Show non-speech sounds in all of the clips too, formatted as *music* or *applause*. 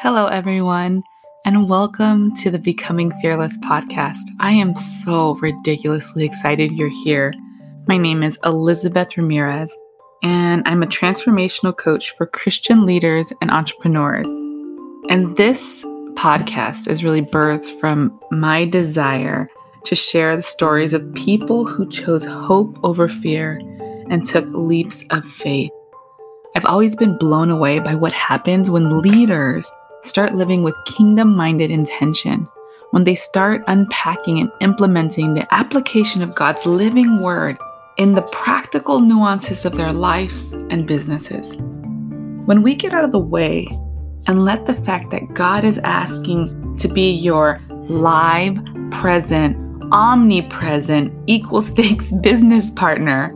Hello, everyone, and welcome to the Becoming Fearless podcast. I am so ridiculously excited you're here. My name is Elizabeth Ramirez, and I'm a transformational coach for Christian leaders and entrepreneurs. And this podcast is really birthed from my desire to share the stories of people who chose hope over fear and took leaps of faith. I've always been blown away by what happens when leaders start living with kingdom minded intention, when they start unpacking and implementing the application of God's living word in the practical nuances of their lives and businesses. When we get out of the way and let the fact that God is asking to be your live, present, omnipresent, equal stakes *laughs* business partner,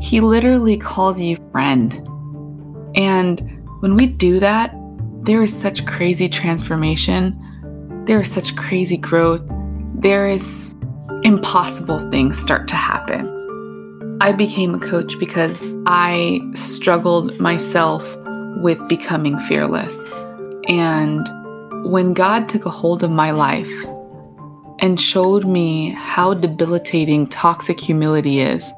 He literally calls you friend. And when we do that, there is such crazy transformation. There is such crazy growth. There is impossible things start to happen. I became a coach because I struggled myself with becoming fearless. And when God took a hold of my life and showed me how debilitating toxic humility is,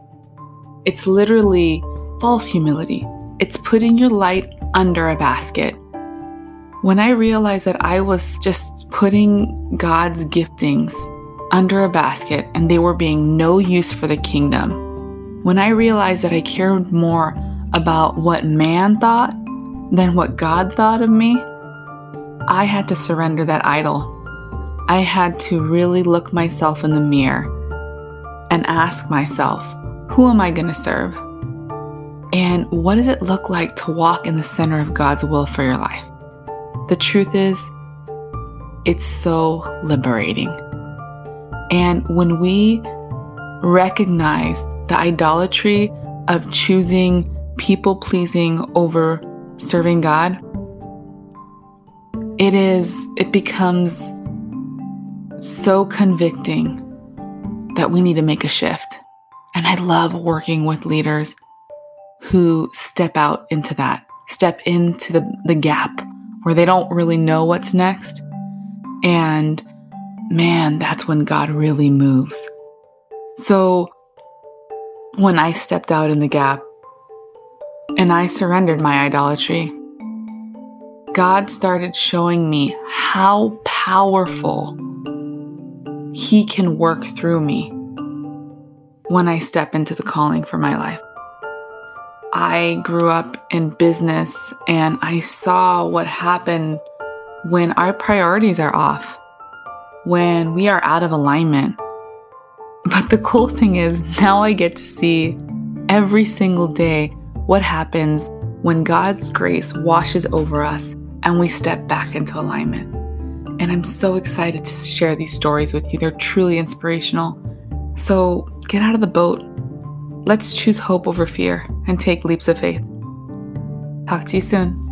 it's literally false humility. It's putting your light under a basket when I realized that I was just putting God's giftings under a basket and they were being no use for the kingdom, when I realized that I cared more about what man thought than what God thought of me, I had to surrender that idol. I had to really look myself in the mirror and ask myself, who am I going to serve? And what does it look like to walk in the center of God's will for your life? The truth is, it's so liberating. And when we recognize the idolatry of choosing people pleasing over serving God, it is, it becomes so convicting that we need to make a shift. And I love working with leaders who step out into that, step into the, the gap where they don't really know what's next. And man, that's when God really moves. So when I stepped out in the gap and I surrendered my idolatry, God started showing me how powerful He can work through me when I step into the calling for my life. I grew up in business and I saw what happened when our priorities are off, when we are out of alignment. But the cool thing is, now I get to see every single day what happens when God's grace washes over us and we step back into alignment. And I'm so excited to share these stories with you. They're truly inspirational. So get out of the boat Let's choose hope over fear and take leaps of faith. Talk to you soon.